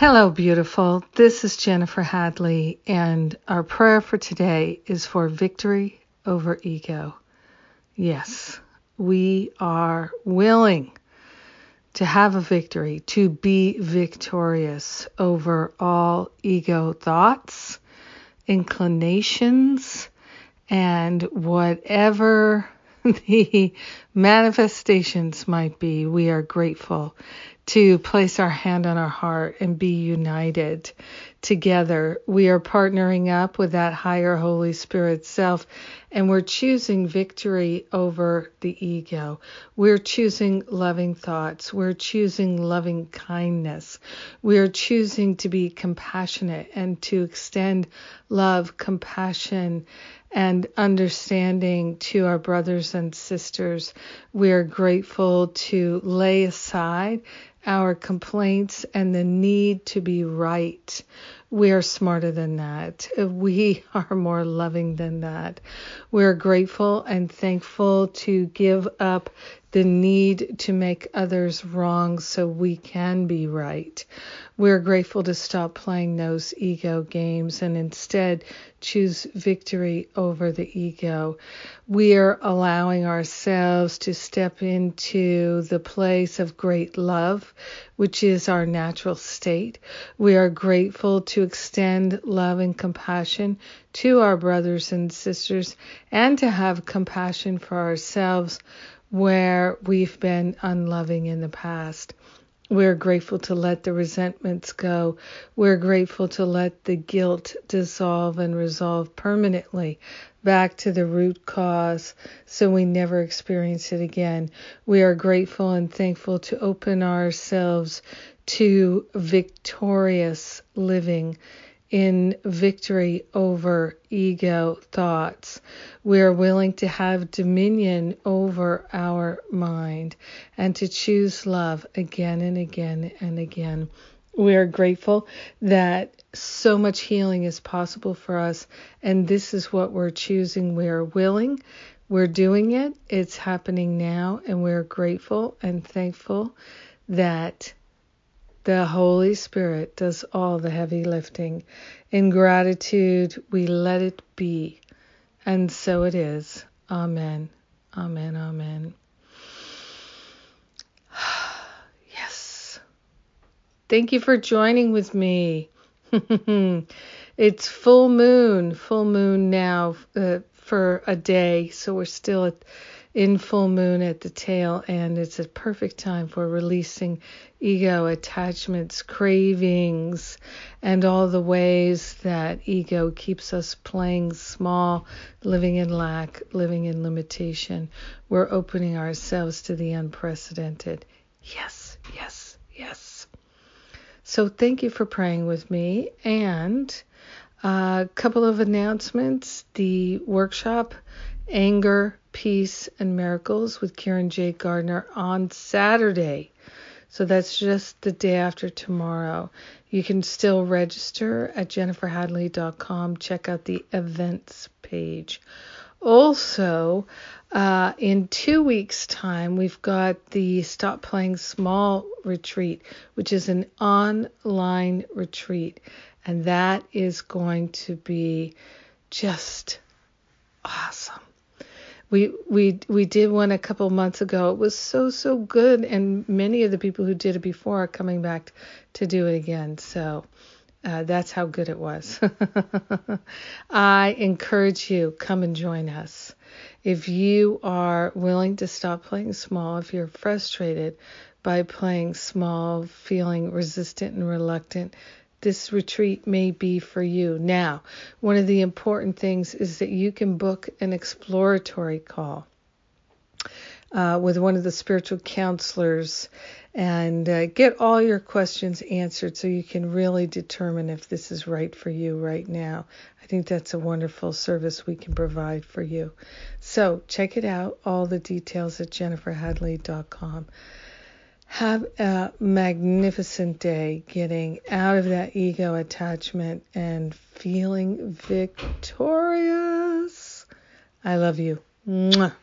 Hello, beautiful. This is Jennifer Hadley, and our prayer for today is for victory over ego. Yes, we are willing to have a victory, to be victorious over all ego thoughts, inclinations, and whatever the manifestations might be. We are grateful to place our hand on our heart and be united together. We are partnering up with that higher Holy Spirit self and we're choosing victory over the ego. We're choosing loving thoughts. We're choosing loving kindness. We're choosing to be compassionate and to extend love, compassion, and understanding to our brothers and sisters. We are grateful to lay aside our complaints and the need to be right. We are smarter than that. We are more loving than that. We're grateful and thankful to give up the need to make others wrong so we can be right. We're grateful to stop playing those ego games and instead choose victory over the ego. We are allowing ourselves to step into the place of great love, which is our natural state. We are grateful to extend love and compassion to our brothers and sisters and to have compassion for ourselves where we've been unloving in the past. We're grateful to let the resentments go. We're grateful to let the guilt dissolve and resolve permanently back to the root cause so we never experience it again. We are grateful and thankful to open ourselves to victorious living in victory over ego thoughts. We are willing to have dominion over our mind and to choose love again and again and again. We are grateful that so much healing is possible for us, and this is what we're choosing. We are willing, we're doing it, it's happening now, and we're grateful and thankful that the Holy Spirit does all the heavy lifting. In gratitude, we let it be. And so it is. Amen. Amen. Amen. yes. Thank you for joining with me. it's full moon, full moon now uh, for a day. So we're still at in full moon at the tail end. It's a perfect time for releasing ego attachments, cravings, and all the ways that ego keeps us playing small, living in lack, living in limitation. We're opening ourselves to the unprecedented. Yes, yes, yes. So thank you for praying with me. And a couple of announcements. The workshop, Anger Peace and Miracles with Karen J. Gardner on Saturday. So that's just the day after tomorrow. You can still register at jenniferhadley.com. Check out the events page. Also, uh, in two weeks' time, we've got the Stop Playing Small retreat, which is an online retreat. And that is going to be just. We we we did one a couple months ago. It was so so good, and many of the people who did it before are coming back to do it again. So uh, that's how good it was. I encourage you come and join us. If you are willing to stop playing small, if you're frustrated by playing small, feeling resistant and reluctant this retreat may be for you. Now, one of the important things is that you can book an exploratory call uh, with one of the spiritual counselors and uh, get all your questions answered so you can really determine if this is right for you right now. I think that's a wonderful service we can provide for you. So check it out. All the details at jenniferhadley.com. Have a magnificent day getting out of that ego attachment and feeling victorious. I love you. Mwah.